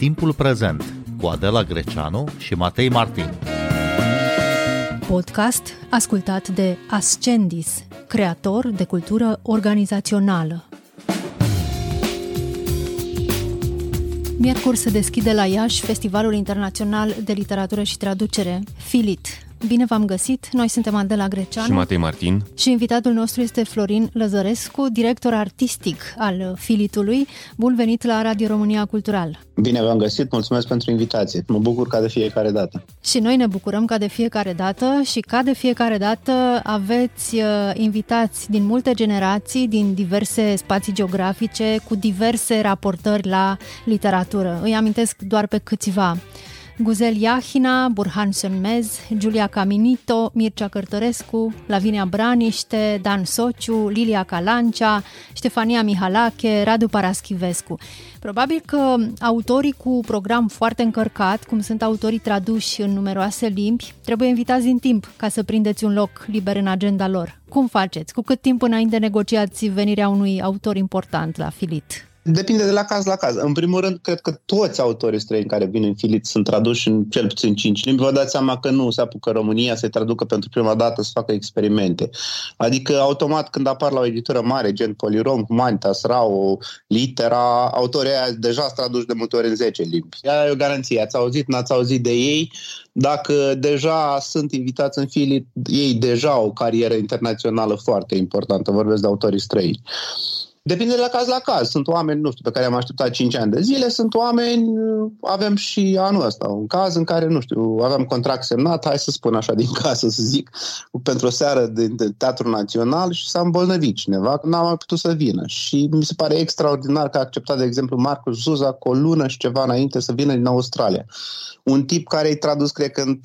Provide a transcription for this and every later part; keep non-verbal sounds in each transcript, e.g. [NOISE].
Timpul prezent cu Adela Greceanu și Matei Martin. Podcast ascultat de Ascendis, creator de cultură organizațională. Miercuri se deschide la Iași Festivalul Internațional de Literatură și Traducere, FILIT, Bine v-am găsit! Noi suntem Adela Greceanu și Matei Martin și invitatul nostru este Florin Lăzărescu, director artistic al Filitului. Bun venit la Radio România Cultural! Bine v-am găsit, mulțumesc pentru invitație. Mă bucur ca de fiecare dată. Și noi ne bucurăm ca de fiecare dată și ca de fiecare dată aveți uh, invitați din multe generații, din diverse spații geografice, cu diverse raportări la literatură. Îi amintesc doar pe câțiva. Guzel Iahina, Burhan Sönmez, Giulia Caminito, Mircea Cărtărescu, Lavinia Braniște, Dan Sociu, Lilia Calancea, Ștefania Mihalache, Radu Paraschivescu. Probabil că autorii cu program foarte încărcat, cum sunt autorii traduși în numeroase limbi, trebuie invitați din timp ca să prindeți un loc liber în agenda lor. Cum faceți? Cu cât timp înainte negociați venirea unui autor important la Filit? Depinde de la caz la caz. În primul rând, cred că toți autorii străini care vin în Filit sunt traduși în cel puțin 5 limbi. Vă dați seama că nu se apucă România să-i traducă pentru prima dată să facă experimente. Adică, automat, când apar la o editură mare, gen Polirom, Humanitas, Rau, Litera, autorii aia deja sunt traduși de multe ori în 10 limbi. Aia e o garanție. Ați auzit, n-ați auzit de ei. Dacă deja sunt invitați în Filit, ei deja au o carieră internațională foarte importantă. Vorbesc de autorii străini. Depinde de la caz la caz. Sunt oameni, nu știu, pe care am așteptat 5 ani de zile, sunt oameni, avem și anul ăsta, un caz în care, nu știu, aveam contract semnat, hai să spun așa din [LAUGHS] casă, să zic, pentru o seară de, de Teatru Național și s-a îmbolnăvit cineva, n-am mai putut să vină. Și mi se pare extraordinar că a acceptat, de exemplu, Marcus Zuza cu o lună și ceva înainte să vină din Australia. Un tip care e tradus, cred că, în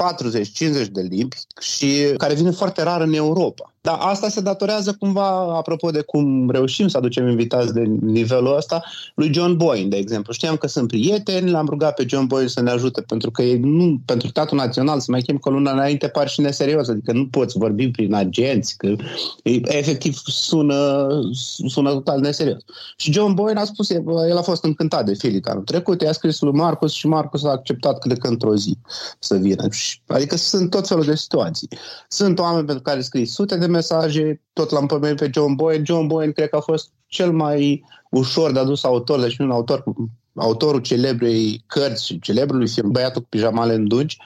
40-50 de limbi și care vine foarte rar în Europa. Dar asta se datorează cumva, apropo de cum reușim să aducem invitați de nivelul ăsta, lui John Boyne, de exemplu. Știam că sunt prieteni, l-am rugat pe John Boyne să ne ajute, pentru că e, nu, pentru Teatrul Național să mai chem că luna înainte par și neserios, adică nu poți vorbi prin agenți, că e, efectiv sună, sună total neserios. Și John Boyne a spus, el a fost încântat de Philip anul trecut, i-a scris lui Marcus și Marcus a acceptat cât de că într-o zi să vină. Adică sunt tot felul de situații. Sunt oameni pentru care scrii sute de mesaje, tot l-am pomenit pe John Boyne. John Boyne cred că a fost cel mai ușor de adus autor, deci un autor, autorul celebrei cărți și celebrului film Băiatul cu pijamale în dungi,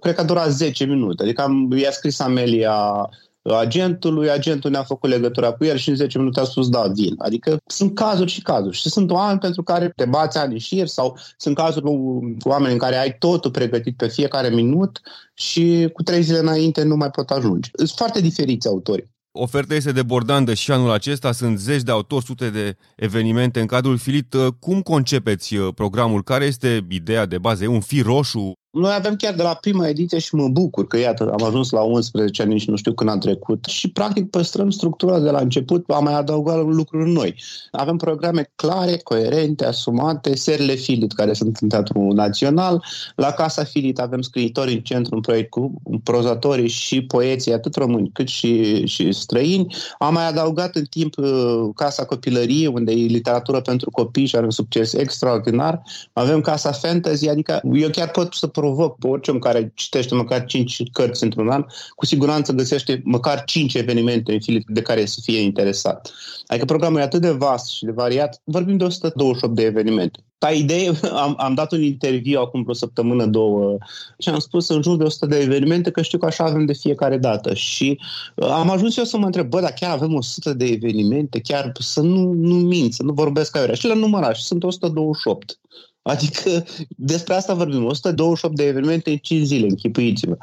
cred că a durat 10 minute. Adică am, i-a scris Amelia agentului, agentul ne-a făcut legătura cu el și în 10 minute a spus da, vin. Adică sunt cazuri și cazuri și sunt oameni pentru care te bați ani șir sau sunt cazuri cu oameni în care ai totul pregătit pe fiecare minut și cu trei zile înainte nu mai pot ajunge. Sunt foarte diferiți autorii. Oferta este debordandă și anul acesta, sunt zeci de autori, sute de evenimente în cadrul Filit. Cum concepeți uh, programul? Care este ideea de bază? E un fir roșu? Noi avem chiar de la prima ediție și mă bucur că, iată, am ajuns la 11 ani, nici nu știu când am trecut și, practic, păstrăm structura de la început, am mai adăugat lucruri noi. Avem programe clare, coerente, asumate, serile Filit, care sunt în Teatrul Național. La Casa Filit avem scriitori în centru, un proiect cu prozatorii și poeții, atât români cât și, și străini. Am mai adăugat în timp uh, Casa Copilărie, unde e literatură pentru copii și are un succes extraordinar. Avem Casa Fantasy, adică eu chiar pot să provoc pe orice om care citește măcar 5 cărți într-un an, cu siguranță găsește măcar 5 evenimente în file de care să fie interesat. Adică programul e atât de vast și de variat, vorbim de 128 de evenimente. Ca idee, [LAUGHS] am, am dat un interviu acum vreo săptămână, două, și am spus în jur de 100 de evenimente că știu că așa avem de fiecare dată. Și uh, am ajuns eu să mă întreb, bă, dar chiar avem 100 de evenimente, chiar să nu, nu mint, să nu vorbesc ca eu. Și la numărat și sunt 128. Adică despre asta vorbim. 128 de evenimente în 5 zile, închipuiți-vă.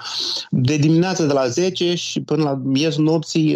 De dimineață de la 10 și până la miezul nopții,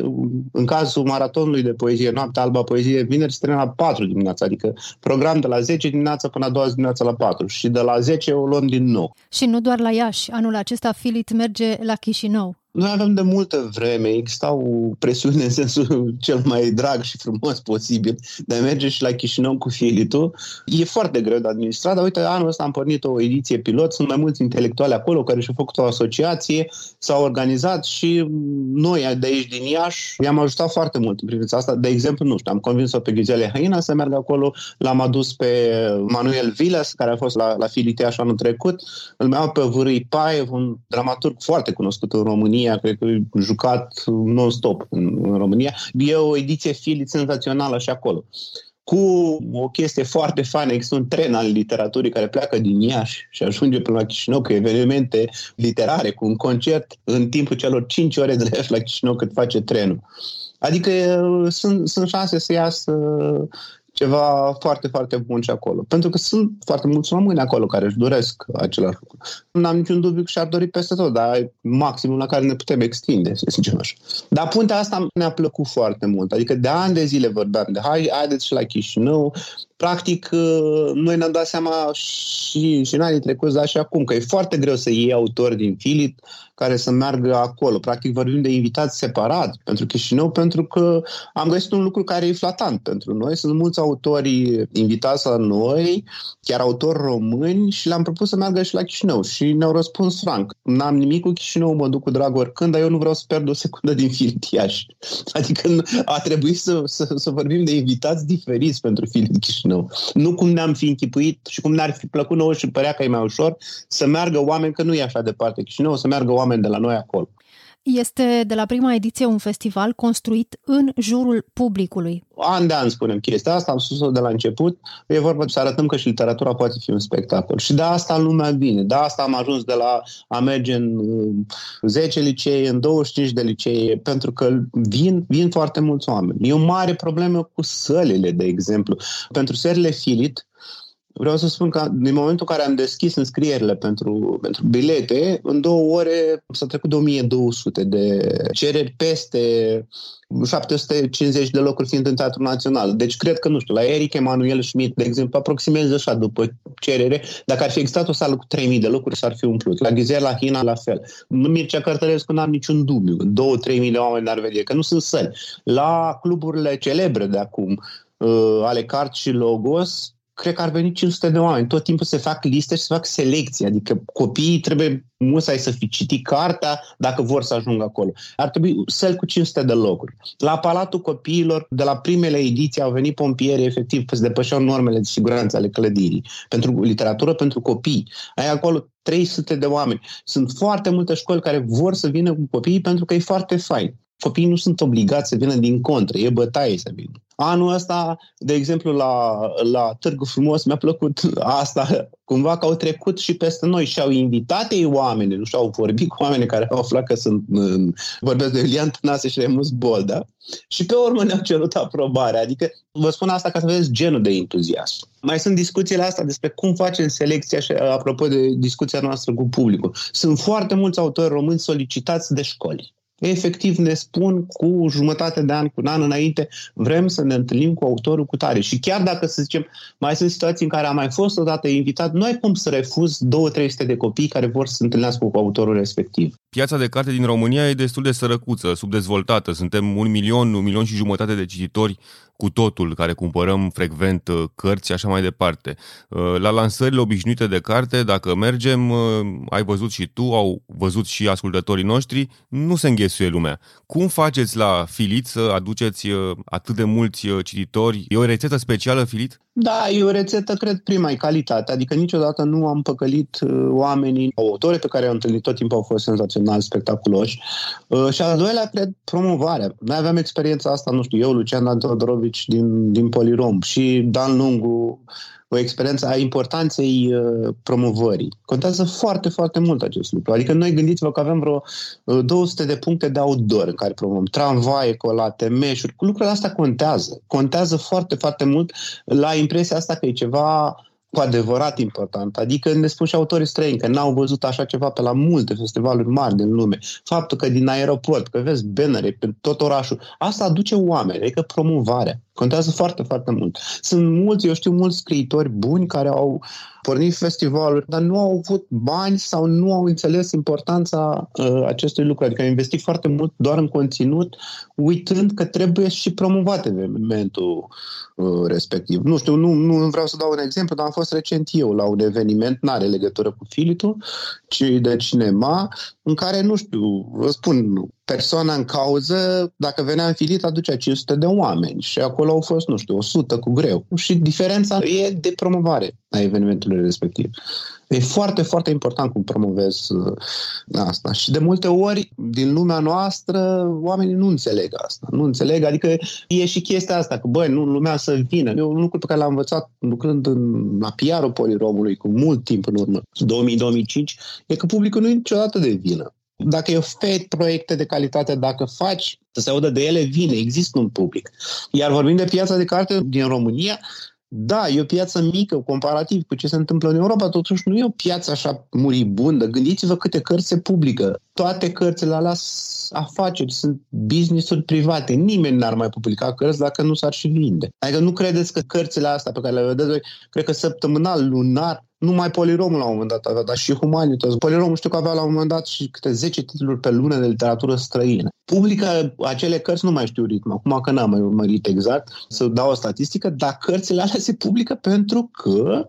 în cazul maratonului de poezie, Noaptea Alba Poezie, vineri se la 4 dimineața, adică program de la 10 dimineața până la 2 dimineața la 4 și de la 10 o luăm din nou. Și nu doar la Iași. Anul acesta Filit merge la Chișinău. Noi avem de multă vreme, existau presiuni în sensul [LAUGHS] cel mai drag și frumos posibil de a merge și la Chișinău cu Filitul. E foarte greu de administrat, dar uite, anul ăsta am pornit o ediție pilot, sunt mai mulți intelectuali acolo care și-au făcut o asociație, s-au organizat și noi de aici din Iași i-am ajutat foarte mult în privința asta. De exemplu, nu știu, am convins-o pe Ghizele Haina să meargă acolo, l-am adus pe Manuel Vilas, care a fost la, la Filiteaș anul trecut, îl mai au pe Vârâi Paev, un dramaturg foarte cunoscut în România, cred că e jucat non-stop în, în România. E o ediție Filit senzațională și acolo cu o chestie foarte faină. Există un tren al literaturii care pleacă din Iași și ajunge până la Chișinău cu evenimente literare, cu un concert în timpul celor 5 ore de la Iași la Chișinău cât face trenul. Adică sunt, sunt șanse să iasă ceva foarte, foarte bun și acolo. Pentru că sunt foarte mulți români acolo care își doresc același lucru. Nu am niciun dubiu că și-ar dori peste tot, dar maximul la care ne putem extinde, să zicem așa. Dar puntea asta ne-a plăcut foarte mult. Adică de ani de zile vorbeam de hai, haideți și la Chișinău, practic, uh, noi ne-am dat seama și, și în anii trecuți, dar și acum, că e foarte greu să iei autori din Filit care să meargă acolo. Practic vorbim de invitați separat pentru Chișinău, pentru că am găsit un lucru care e flatant pentru noi. Sunt mulți autori invitați la noi, chiar autori români, și le-am propus să meargă și la Chișinău. Și ne-au răspuns franc. N-am nimic cu Chișinău, mă duc cu drag oricând, dar eu nu vreau să pierd o secundă din Filit Iași. Adică a trebuit să, să, să vorbim de invitați diferiți pentru Filit Chișinău. Chișinău. Nu cum ne-am fi închipuit și cum ne-ar fi plăcut nouă și părea că e mai ușor să meargă oameni, că nu e așa departe Chișinău, să meargă oameni de la noi acolo. Este de la prima ediție un festival construit în jurul publicului. An de an spunem chestia asta, am spus-o de la început. E vorba să arătăm că și literatura poate fi un spectacol. Și de asta lumea vine. De asta am ajuns de la a merge în 10 licee, în 25 de licee, pentru că vin, vin foarte mulți oameni. E o mare problemă cu sălile, de exemplu. Pentru serile Filit, Vreau să spun că din momentul în care am deschis înscrierile pentru, pentru bilete, în două ore s-a trecut de 1200 de cereri peste 750 de locuri fiind în Teatrul Național. Deci cred că, nu știu, la Eric Emanuel Schmidt, de exemplu, aproximează așa după cerere. Dacă ar fi existat o sală cu 3000 de locuri, s-ar fi umplut. La Ghizela Hina, la fel. Mircea Cărtărescu n-am niciun dubiu. 2-3 mii de oameni ar vedea, că nu sunt săli. La cluburile celebre de acum, uh, ale Cart și Logos, cred că ar veni 500 de oameni. Tot timpul se fac liste și se fac selecții. Adică copiii trebuie musai să fi citit cartea dacă vor să ajungă acolo. Ar trebui să cu 500 de locuri. La Palatul Copiilor, de la primele ediții, au venit pompieri, efectiv, să depășeau normele de siguranță ale clădirii. Pentru literatură, pentru copii. Ai acolo 300 de oameni. Sunt foarte multe școli care vor să vină cu copiii pentru că e foarte fain. Copiii nu sunt obligați să vină din contră, e bătaie să vină. Anul ăsta, de exemplu, la, la Târgu Frumos, mi-a plăcut asta, cumva că au trecut și peste noi și au invitat ei oameni, nu și-au vorbit cu oameni care au aflat că sunt, vorbesc de Iulian Tănase și Remus Bolda, și pe urmă ne-au cerut aprobarea. Adică vă spun asta ca să vedeți genul de entuziasm. Mai sunt discuțiile astea despre cum facem selecția și apropo de discuția noastră cu publicul. Sunt foarte mulți autori români solicitați de școli efectiv ne spun cu jumătate de an, cu un an înainte, vrem să ne întâlnim cu autorul cu tare. Și chiar dacă, să zicem, mai sunt situații în care am mai fost odată invitat, nu ai cum să refuz 2-300 de copii care vor să se întâlnească cu autorul respectiv. Piața de carte din România e destul de sărăcuță, subdezvoltată. Suntem un milion, un milion și jumătate de cititori cu totul, care cumpărăm frecvent uh, cărți și așa mai departe. Uh, la lansările obișnuite de carte, dacă mergem, uh, ai văzut și tu, au văzut și ascultătorii noștri, nu se înghesuie lumea. Cum faceți la Filit să aduceți atât de mulți cititori? E o rețetă specială, Filit? Da, e o rețetă, cred, prima, e calitate. Adică niciodată nu am păcălit oamenii. Autorii pe care au întâlnit tot timpul au fost senzațional, spectaculoși. Și al doilea, cred, promovarea. Noi aveam experiența asta, nu știu, eu, Lucian Dan Todorovici din, din Polirom și Dan Lungu, o experiență a importanței uh, promovării. Contează foarte, foarte mult acest lucru. Adică noi gândiți-vă că avem vreo uh, 200 de puncte de outdoor în care promovăm. Tramvaie colate, meșuri. Lucrurile astea contează. Contează foarte, foarte mult la impresia asta că e ceva cu adevărat important. Adică ne spun și autorii străini că n-au văzut așa ceva pe la multe festivaluri mari din lume. Faptul că din aeroport, că vezi bannere pe tot orașul, asta aduce oameni, adică promovarea. Contează foarte, foarte mult. Sunt mulți, eu știu mulți scriitori buni care au pornit festivaluri, dar nu au avut bani sau nu au înțeles importanța uh, acestui lucru. Adică au investit foarte mult doar în conținut, uitând că trebuie și promovat evenimentul uh, respectiv. Nu știu, nu, nu vreau să dau un exemplu, dar am fost recent eu la un eveniment, nu are legătură cu Filitul, ci de cinema, în care, nu știu, vă spun, persoana în cauză, dacă venea în filit, aducea 500 de oameni și acolo au fost, nu știu, 100 cu greu. Și diferența e de promovare a evenimentului respectiv. E foarte, foarte important cum promovezi uh, asta. Și de multe ori, din lumea noastră, oamenii nu înțeleg asta. Nu înțeleg, adică e și chestia asta, că băi, nu lumea să vină. E un lucru pe care l-am învățat lucrând în, la PR-ul Poliromului cu mult timp în urmă, 2000-2005, e că publicul nu e niciodată de vină. Dacă eu oferi proiecte de calitate, dacă faci să se audă de ele, vine, există un public. Iar vorbim de piața de carte din România, da, e o piață mică comparativ cu ce se întâmplă în Europa, totuși nu e o piață așa muribundă. Gândiți-vă câte cărți se publică. Toate cărțile alea afaceri, sunt business-uri private. Nimeni n-ar mai publica cărți dacă nu s-ar și vinde. Adică nu credeți că cărțile astea pe care le vedeți voi, cred că săptămânal, lunar, numai Poliromul la un moment dat avea, dar și Humanitas. Poliromul știu că avea la un moment dat și câte 10 titluri pe lună de literatură străină. Publică acele cărți, nu mai știu ritmul, acum că n-am mai urmărit exact, să dau o statistică, dar cărțile alea se publică pentru că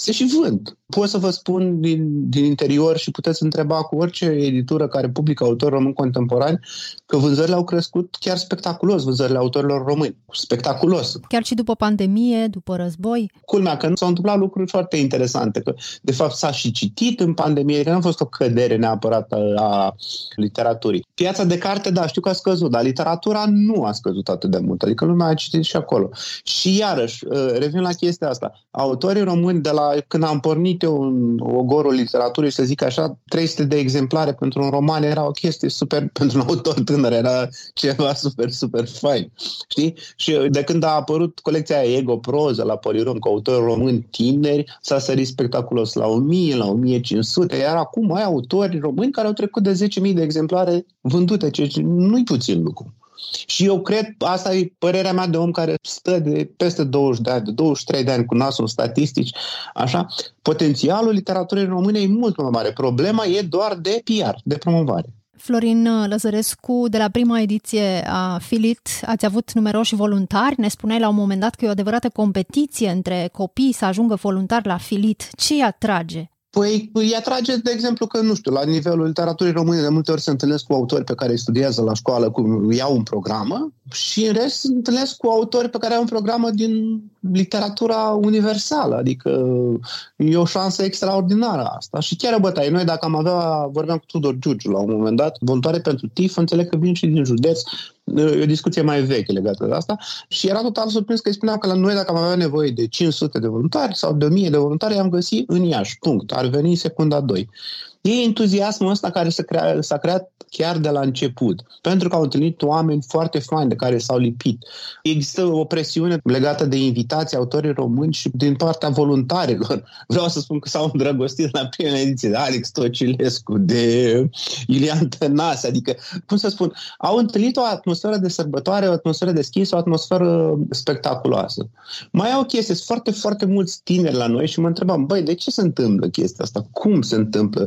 se și vând. Pot să vă spun din, din interior și puteți întreba cu orice editură care publică autori români contemporani că vânzările au crescut chiar spectaculos, vânzările autorilor români. Spectaculos. Chiar și după pandemie, după război? Culmea că nu s-au întâmplat lucruri foarte interesante, că de fapt s-a și citit în pandemie, că nu a fost o cădere neapărat a literaturii. Piața de carte, da, știu că a scăzut, dar literatura nu a scăzut atât de mult, adică lumea a citit și acolo. Și iarăși, uh, revin la chestia asta, autorii români de la când am pornit eu în ogorul literaturii, să zic așa, 300 de exemplare pentru un roman era o chestie super, [LAUGHS] pentru un autor tânăr era ceva super, super fain. Știi? Și de când a apărut colecția Ego Proză la Polirom cu autori români tineri, s-a sărit spectaculos la 1000, la 1500, iar acum ai autori români care au trecut de 10.000 de exemplare vândute, ceea ce nu-i puțin lucru. Și eu cred, asta e părerea mea de om care stă de peste 20 de ani, de 23 de ani cu nasul în statistici, așa, potențialul literaturii române e mult mai mare. Problema e doar de PR, de promovare. Florin Lăzărescu, de la prima ediție a Filit, ați avut numeroși voluntari. Ne spuneai la un moment dat că e o adevărată competiție între copii să ajungă voluntari la Filit. Ce îi atrage? Păi îi atrage, de exemplu, că, nu știu, la nivelul literaturii române de multe ori se întâlnesc cu autori pe care îi studiază la școală, cu, iau un programă și în rest se întâlnesc cu autori pe care au un programă din literatura universală, adică e o șansă extraordinară asta. Și chiar o bătaie. Noi dacă am avea, vorbeam cu Tudor Giugiu la un moment dat, voluntoare pentru TIF, înțeleg că vin și din județ, e o discuție mai veche legată de asta și era total surprins că îi spuneam că la noi dacă am avea nevoie de 500 de voluntari sau de 1000 de voluntari, am găsit în Iași, punct. Ar veni secunda 2. E entuziasmul ăsta care s-a creat, s-a creat chiar de la început, pentru că au întâlnit oameni foarte faini de care s-au lipit. Există o presiune legată de invitații autorii români și din partea voluntarilor. [LAUGHS] Vreau să spun că s-au îndrăgostit la prima ediție de Alex Tocilescu, de Ilian Tănase, adică, cum să spun, au întâlnit o atmosferă de sărbătoare, o atmosferă deschisă, o atmosferă spectaculoasă. Mai au chestii, sunt foarte, foarte mulți tineri la noi și mă întrebam, băi, de ce se întâmplă chestia asta? Cum se întâmplă?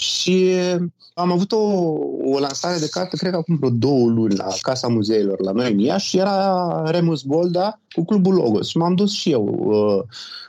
Și am avut o, o lansare de carte, cred că acum vreo două luni, la Casa Muzeilor la noi în Iași și era Remus Bolda cu Clubul Logos. Și m-am dus și eu uh,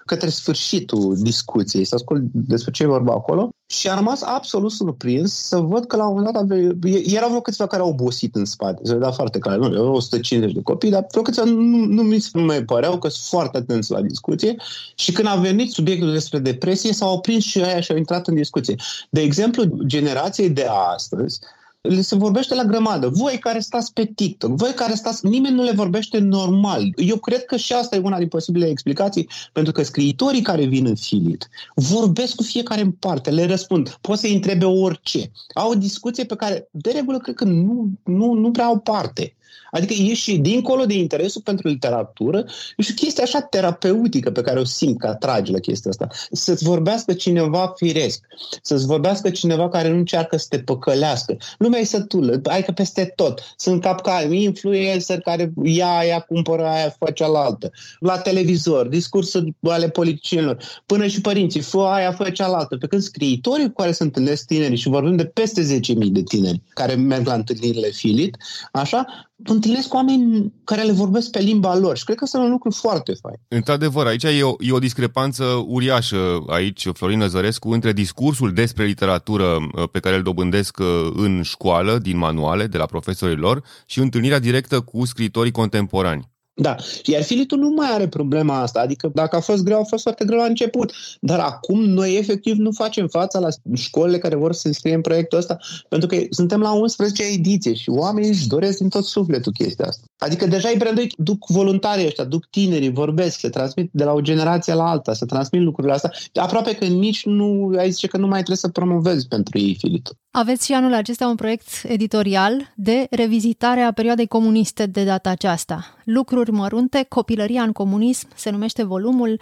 către sfârșitul discuției, să ascult despre ce e vorba acolo. Și am rămas absolut surprins să văd că la un moment dat ave... erau vreo câțiva care au obosit în spate. Se vedea foarte clar. Nu, erau 150 de copii, dar vreo câțiva nu, nu mi se mai păreau că sunt foarte atenți la discuție. Și când a venit subiectul despre depresie, s-au oprins și aia și au intrat în discuție. De exemplu, generației de astăzi, le se vorbește la grămadă. Voi care stați pe TikTok, voi care stați... Nimeni nu le vorbește normal. Eu cred că și asta e una din posibile explicații, pentru că scriitorii care vin în filit vorbesc cu fiecare în parte, le răspund, pot să-i întrebe orice. Au o discuție pe care, de regulă, cred că nu, nu, nu prea au parte. Adică e și dincolo de interesul pentru literatură, e și o chestie așa terapeutică pe care o simt că atrage la chestia asta. Să-ți vorbească cineva firesc, să-ți vorbească cineva care nu încearcă să te păcălească. Lumea e sătulă, ai că peste tot. Sunt capcani, influencer care ia aia, cumpără aia, face cealaltă. La televizor, discursuri ale politicienilor, până și părinții, fă aia, fă cealaltă. Pe când scriitorii cu care se întâlnesc tinerii și vorbim de peste 10.000 de tineri care merg la întâlnirile Filit, așa, întâlnesc oameni care le vorbesc pe limba lor și cred că sunt un lucru foarte fain. Într-adevăr, aici e o, e o discrepanță uriașă aici, Florin Năzărescu, între discursul despre literatură uh, pe care îl dobândesc uh, în școală, din manuale, de la profesorii lor, și întâlnirea directă cu scritorii contemporani. Da, iar Filitul nu mai are problema asta, adică dacă a fost greu, a fost foarte greu la început, dar acum noi efectiv nu facem fața la școlile care vor să se înscrie în proiectul ăsta, pentru că suntem la 11 ediție și oamenii își doresc din tot sufletul chestia asta. Adică deja îi branduit, duc voluntarii ăștia, duc tinerii, vorbesc, se transmit de la o generație la alta, se transmit lucrurile astea. Aproape că nici nu, ai zice că nu mai trebuie să promovezi pentru ei Filitul. Aveți și anul acesta un proiect editorial de revizitare a perioadei comuniste de data aceasta. Lucruri mărunte, copilăria în comunism, se numește volumul,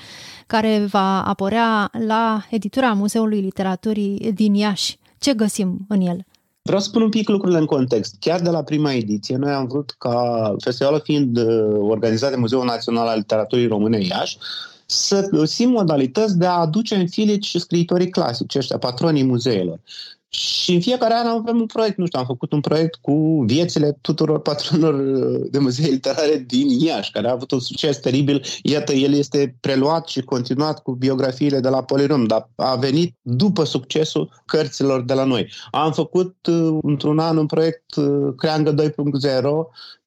care va apărea la editura Muzeului Literaturii din Iași. Ce găsim în el? Vreau să spun un pic lucrurile în context. Chiar de la prima ediție, noi am vrut ca festivalul fiind uh, organizat de Muzeul Național al Literaturii Române Iași, să găsim modalități de a aduce în filici și scriitorii clasici, ăștia, patronii muzeelor. Și în fiecare an avem un proiect, nu știu, am făcut un proiect cu viețile tuturor patronilor de muzee literare din Iași, care a avut un succes teribil. Iată, el este preluat și continuat cu biografiile de la Polirum, dar a venit după succesul cărților de la noi. Am făcut uh, într-un an un proiect uh, Creangă 2.0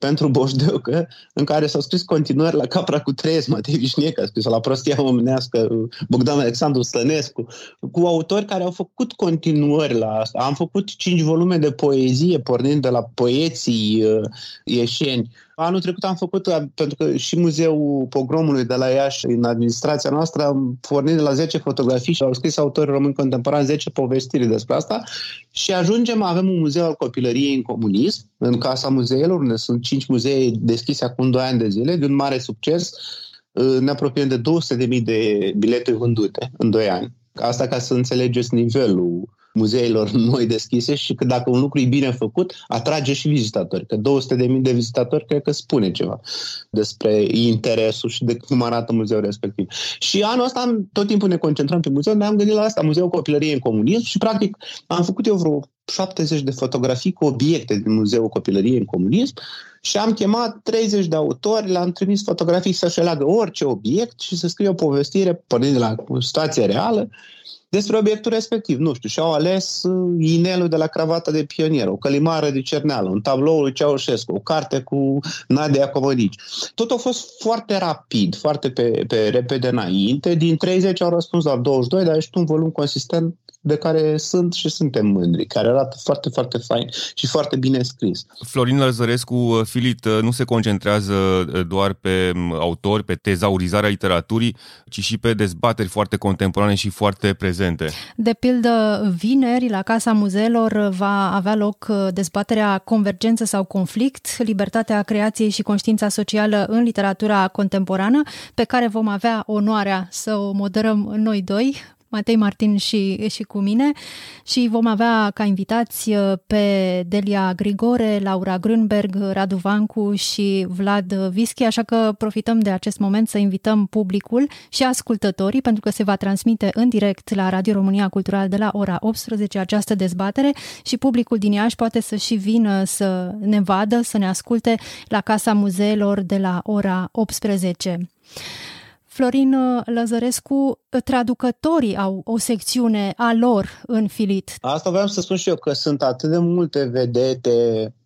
pentru Boșdeucă, în care s-au scris continuări la Capra cu Trez, Matei Vișniec a scris la Prostia Omenească, Bogdan Alexandru Stănescu, cu autori care au făcut continuări la asta. Am făcut cinci volume de poezie, pornind de la poeții uh, ieșeni. Anul trecut am făcut, uh, pentru că și Muzeul Pogromului de la Iași, în administrația noastră, am pornit de la 10 fotografii și au scris autori români contemporani 10 povestiri despre asta și ajungem, avem un muzeu al copilăriei în comunism, în Casa Muzeelor, unde sunt cinci muzee deschise acum 2 ani de zile, de un mare succes. Uh, ne apropiem de 200.000 de bilete vândute în 2 ani. Asta ca să înțelegeți nivelul muzeilor [LAUGHS] noi deschise și că dacă un lucru e bine făcut, atrage și vizitatori. Că 200.000 de vizitatori cred că spune ceva despre interesul și de cum arată muzeul respectiv. Și anul ăsta tot timpul ne concentrăm pe muzeu, ne-am gândit la asta, Muzeul Copilăriei în Comunism și practic am făcut eu vreo 70 de fotografii cu obiecte din Muzeul Copilăriei în Comunism și am chemat 30 de autori, le-am trimis fotografii să-și aleagă orice obiect și să scrie o povestire pornind de la situație reală despre obiectul respectiv. Nu știu, și-au ales uh, inelul de la cravata de pionier, o călimară de cerneală, un tablou lui Ceaușescu, o carte cu Nadia Comănici. Tot a fost foarte rapid, foarte pe, pe repede înainte. Din 30 au răspuns la 22, dar ești un volum consistent de care sunt și suntem mândri, care arată foarte, foarte fain și foarte bine scris. Florin Lăzărescu, uh, Filit, uh, nu se concentrează doar pe um, autori, pe tezaurizarea literaturii, ci și pe dezbateri foarte contemporane și foarte prezente prezente. De pildă, vineri, la Casa Muzeelor, va avea loc uh, dezbaterea Convergență sau conflict, libertatea creației și conștiința socială în literatura contemporană, pe care vom avea onoarea să o moderăm noi doi, Matei Martin și, și cu mine și vom avea ca invitați uh, pe Delia Grigore, Laura Grünberg, Radu Vancu și Vlad Vischi, așa că profităm de acest moment să invităm publicul și ascultătorii, pentru că se va transmite în direct la Radio România Cultural de la ora 18 această dezbatere și publicul din Iași poate să și vină să ne vadă, să ne asculte la Casa Muzeelor de la ora 18. Florin uh, Lăzărescu, uh, traducătorii au o secțiune a lor în Filit. Asta vreau să spun și eu, că sunt atât de multe vedete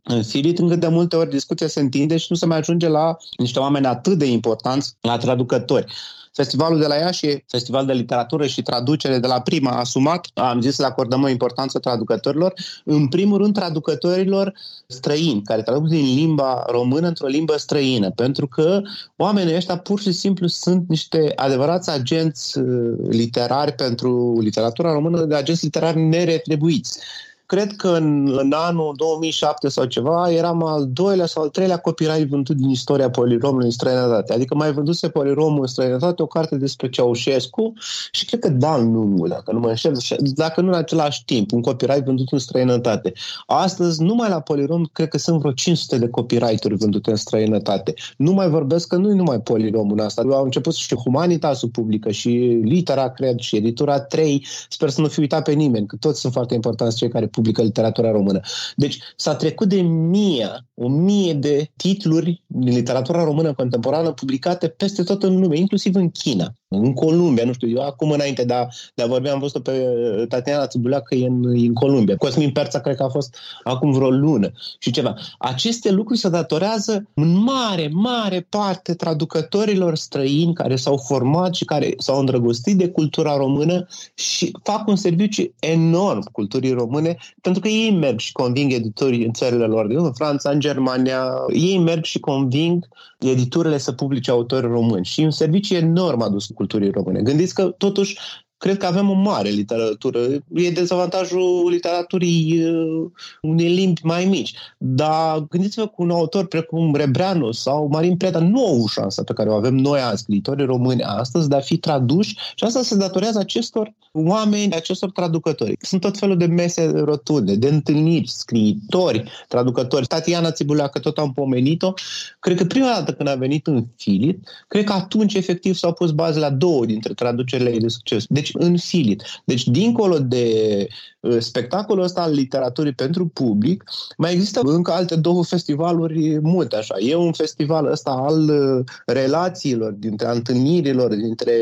în Filit, încât de multe ori discuția se întinde și nu se mai ajunge la niște oameni atât de importanți, la traducători. Festivalul de la Iași e festival de literatură și traducere de la prima asumat. Am zis să acordăm o importanță traducătorilor. În primul rând, traducătorilor străini, care traduc din limba română într-o limbă străină, pentru că oamenii ăștia pur și simplu sunt niște adevărați agenți uh, literari pentru literatura română, de agenți literari neretribuiți cred că în, în anul 2007 sau ceva eram al doilea sau al treilea copyright vândut din istoria poliromului în străinătate. Adică mai vânduse poliromul în străinătate o carte despre Ceaușescu și cred că Dan Lungu, dacă nu mă înșel, dacă nu în același timp, un copyright vândut în străinătate. Astăzi, numai la polirom, cred că sunt vreo 500 de copyright-uri vândute în străinătate. Nu mai vorbesc că nu e numai poliromul ăsta. Au început și Humanitasul publică și Litera, cred, și Editura 3. Sper să nu fi uitat pe nimeni, că toți sunt foarte importanți cei care publică literatura română. Deci s-a trecut de mie, o mie de titluri din literatura română contemporană publicate peste tot în lume, inclusiv în China în Columbia, nu știu, eu acum înainte de a, de a vorbi am văzut pe Tatiana Țibuleacă e în, în Columbia. Cosmin Perța cred că a fost acum vreo lună și ceva. Aceste lucruri se datorează în mare, mare parte traducătorilor străini care s-au format și care s-au îndrăgostit de cultura română și fac un serviciu enorm culturii române pentru că ei merg și conving editorii în țările lor, în Franța, în Germania, ei merg și conving editurile să publice autori români și un serviciu enorm adus culturii române. Gândiți că, totuși, cred că avem o mare literatură. E dezavantajul literaturii uh, unei limbi mai mici. Dar gândiți-vă cu un autor precum Rebreanu sau Marin Preda nu au șansa pe care o avem noi azi, scriitorii români astăzi, de a fi traduși și asta se datorează acestor oameni, acestor traducători. Sunt tot felul de mese rotunde, de întâlniri, scriitori, traducători. Tatiana că tot am pomenit-o. Cred că prima dată când a venit în Filit, cred că atunci efectiv s-au pus baze la două dintre traducerile ei de succes. Deci în Filit. Deci dincolo de uh, spectacolul ăsta al literaturii pentru public, mai există încă alte două festivaluri multe așa. E un festival ăsta al uh, relațiilor, dintre întâlnirilor, dintre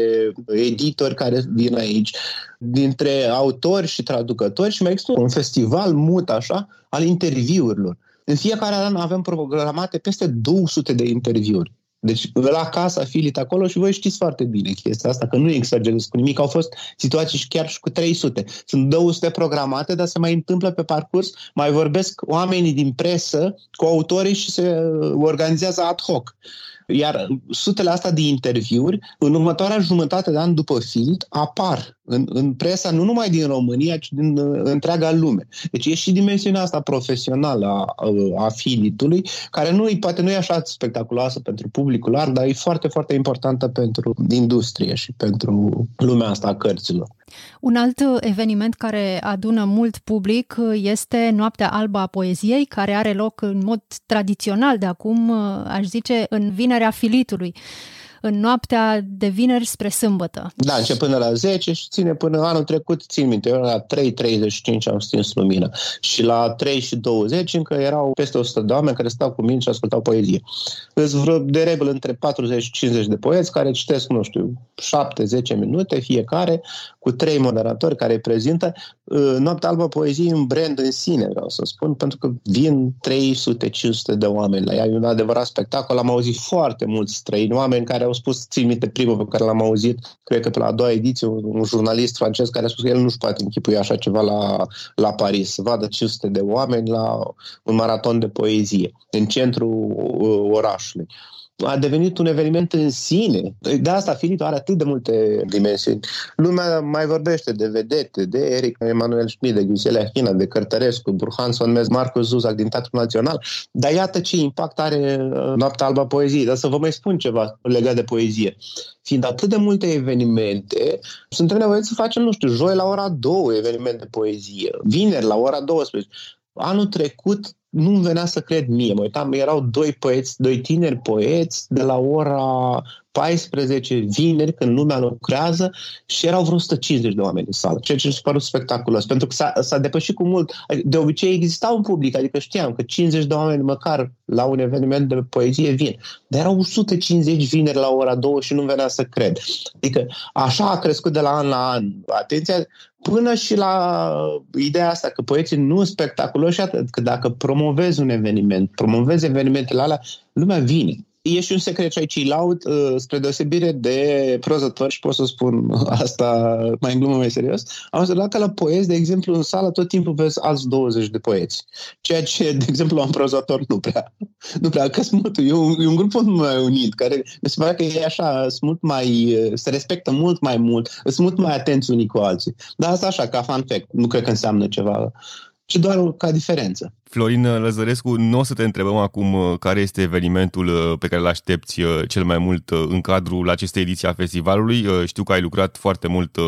editori care vin aici, dintre autori și traducători și mai există un festival mut așa al interviurilor. În fiecare an avem programate peste 200 de interviuri. Deci la casa Filit acolo și voi știți foarte bine chestia asta, că nu exagerez cu nimic, au fost situații și chiar și cu 300. Sunt 200 programate, dar se mai întâmplă pe parcurs, mai vorbesc oamenii din presă cu autorii și se organizează ad hoc. Iar sutele astea de interviuri, în următoarea jumătate de an după Filit, apar în, în presa nu numai din România, ci din uh, întreaga lume. Deci e și dimensiunea asta profesională a, a filitului, care nu poate nu e așa spectaculoasă pentru publicul larg, dar e foarte, foarte importantă pentru industrie și pentru lumea asta a cărților. Un alt eveniment care adună mult public este Noaptea Albă a Poeziei, care are loc în mod tradițional de acum, aș zice, în Vinerea Filitului în noaptea de vineri spre sâmbătă. Da, începe până la 10 și ține până anul trecut, țin minte, eu la 3.35 am stins lumina și la 3 și 20 încă erau peste 100 de oameni care stau cu mine și ascultau poezie. Îți vreo de regulă între 40 și 50 de poeți care citesc, nu știu, 7-10 minute fiecare, cu trei moderatori care prezintă. Uh, Noaptea Albă Poezie un brand în sine, vreau să spun, pentru că vin 300-500 de oameni la ea. E un adevărat spectacol. Am auzit foarte mulți străini, oameni care au spus, țin minte primul pe care l-am auzit, cred că pe la a doua ediție, un jurnalist francez care a spus că el nu-și poate închipui așa ceva la, la Paris, să vadă 500 de oameni la un maraton de poezie în centrul uh, orașului a devenit un eveniment în sine. De asta Filip are atât de multe dimensiuni. Lumea mai vorbește de vedete, de Eric Emanuel Schmid, de Ghiusele Hina, de Cărtărescu, Burhan Sonmez, Marcus Zuzac din Teatrul Național. Dar iată ce impact are uh, Noaptea Alba Poeziei. Dar să vă mai spun ceva legat de poezie. Fiind atât de multe evenimente, suntem nevoiți să facem, nu știu, joi la ora 2 eveniment de poezie, vineri la ora 12. Anul trecut nu-mi venea să cred mie. Mă uitam, erau doi poeți, doi tineri poeți de la ora 14 vineri, când lumea lucrează și erau vreo 150 de oameni în sală, ceea ce mi s-a părut spectaculos, pentru că s-a, s-a depășit cu mult. De obicei exista un public, adică știam că 50 de oameni măcar la un eveniment de poezie vin, dar erau 150 vineri la ora 2 și nu venea să cred. Adică așa a crescut de la an la an. Atenția, până și la ideea asta că poeții nu sunt spectaculoși atât, că dacă promovezi un eveniment, promovezi evenimentele alea, lumea vine e și un secret și aici îi laud, uh, spre deosebire de prozători, și pot să spun asta mai în glumă, mai serios, am observat că la poeți, de exemplu, în sală tot timpul vezi alți 20 de poeți. Ceea ce, de exemplu, la un prozător nu prea. Nu prea, că sunt e un, e un grup mult mai unit, care mi se pare că e așa, sunt mult mai, uh, se respectă mult mai mult, sunt mult mai atenți unii cu alții. Dar asta așa, ca fan fact, nu cred că înseamnă ceva ci doar ca diferență. Florin Lăzărescu, nu o să te întrebăm acum uh, care este evenimentul uh, pe care îl aștepți uh, cel mai mult în cadrul acestei ediții a festivalului. Știu că ai lucrat foarte mult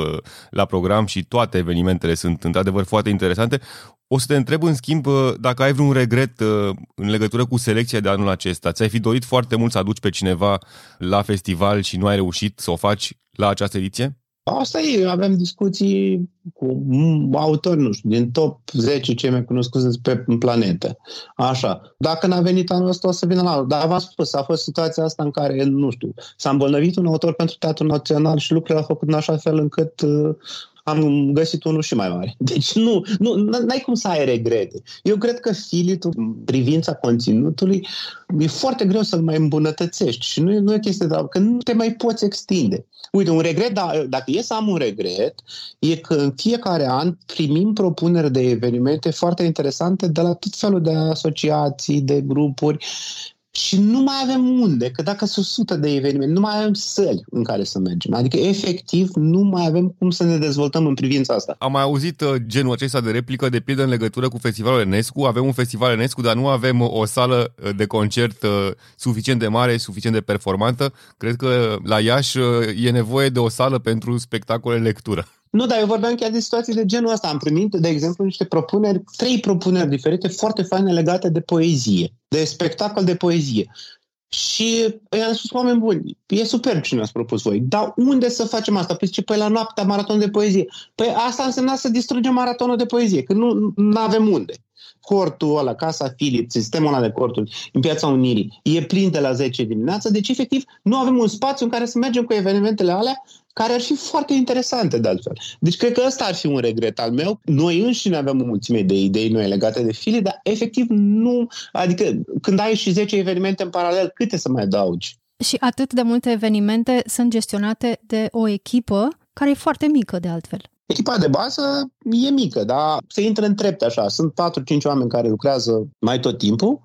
la program și toate evenimentele sunt într-adevăr foarte interesante. O să te întreb, în schimb, dacă ai vreun regret în legătură cu selecția de anul acesta. Ți-ai fi dorit foarte mult să aduci pe cineva la festival și nu ai reușit să o faci la această ediție? Asta e, avem discuții cu autori, nu știu, din top 10 cei mai cunoscuți pe planetă. Așa. Dacă n-a venit anul ăsta, o să vină la anul. Dar v-am spus, a fost situația asta în care, nu știu, s-a îmbolnăvit un autor pentru Teatrul Național și lucrurile au făcut în așa fel încât uh, am găsit unul și mai mare. [LAUGHS] Deci nu, nu n-ai cum să ai regrete. Eu cred că filitul, în privința conținutului, e foarte greu să-l mai îmbunătățești și nu e, nu e chestie de că nu te mai poți extinde. Uite, un regret, da, dacă e să am un regret, e că în fiecare an primim propuneri de evenimente foarte interesante de la tot felul de asociații, de grupuri și nu mai avem unde, că dacă sunt sute de evenimente, nu mai avem săli în care să mergem. Adică, efectiv, nu mai avem cum să ne dezvoltăm în privința asta. Am mai auzit uh, genul acesta de replică, de pildă în legătură cu festivalul Enescu. Avem un festival Enescu, dar nu avem uh, o sală uh, de concert suficient de mare, suficient de performantă. Cred că la Iași e nevoie de o sală pentru spectacole lectură. Nu, dar eu vorbeam chiar de situații de genul ăsta. Am primit, de exemplu, niște propuneri, trei propuneri diferite, foarte faine legate de poezie, de spectacol de poezie. Și i-am spus, oameni buni, e super ce ne-ați propus voi, dar unde să facem asta? Păi ce, păi la noaptea maraton de poezie. Păi asta însemna să distrugem maratonul de poezie, că nu avem unde. Cortul ăla, Casa Philips, sistemul ăla de corturi în Piața Unirii, e plin de la 10 dimineața, deci efectiv nu avem un spațiu în care să mergem cu evenimentele alea care ar fi foarte interesante de altfel. Deci cred că ăsta ar fi un regret al meu. Noi înșine avem o mulțime de idei noi legate de file, dar efectiv nu, adică când ai și 10 evenimente în paralel, câte să mai adaugi? Și atât de multe evenimente sunt gestionate de o echipă care e foarte mică de altfel. Echipa de bază e mică, dar se intră în trepte așa. Sunt 4-5 oameni care lucrează mai tot timpul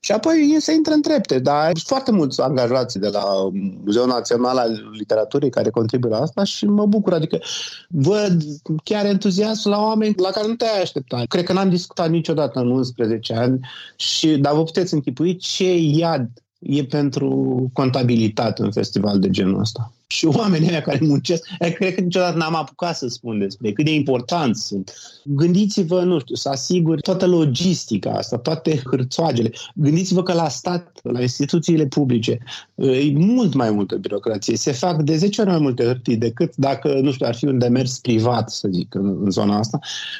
și apoi se intră în trepte. Dar sunt foarte mulți angajați de la Muzeul Național al Literaturii care contribuie la asta și mă bucur. Adică văd chiar entuziasm la oameni la care nu te-ai aștepta. Cred că n-am discutat niciodată în 11 ani, și, dar vă puteți închipui ce iad e pentru contabilitate un festival de genul ăsta și oamenii aia care muncesc, cred că niciodată n-am apucat să spun despre cât de importanți sunt. Gândiți-vă, nu știu, să asiguri toată logistica asta, toate hârțoagele. Gândiți-vă că la stat, la instituțiile publice, e mult mai multă birocrație. Se fac de 10 ori mai multe hârtii decât dacă, nu știu, ar fi un demers privat, să zic, în, în zona asta.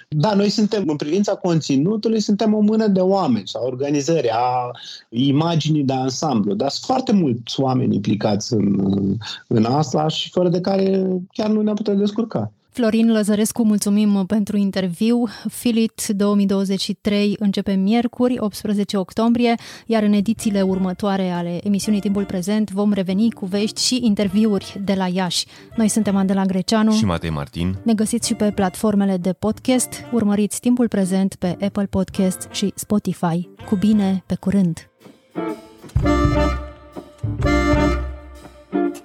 Da, noi suntem, în privința conținutului, suntem o mână de oameni sau organizări a imaginii de ansamblu, dar sunt foarte mulți oameni implicați în, în asta asta și fără de care chiar nu ne-am putea descurca. Florin Lăzărescu, mulțumim pentru interviu. Filit 2023 începe miercuri, 18 octombrie, iar în edițiile următoare ale emisiunii Timpul Prezent vom reveni cu vești și interviuri de la Iași. Noi suntem Andela Greceanu și Matei Martin. Ne găsiți și pe platformele de podcast. Urmăriți Timpul Prezent pe Apple Podcast și Spotify. Cu bine, pe curând! Thank you.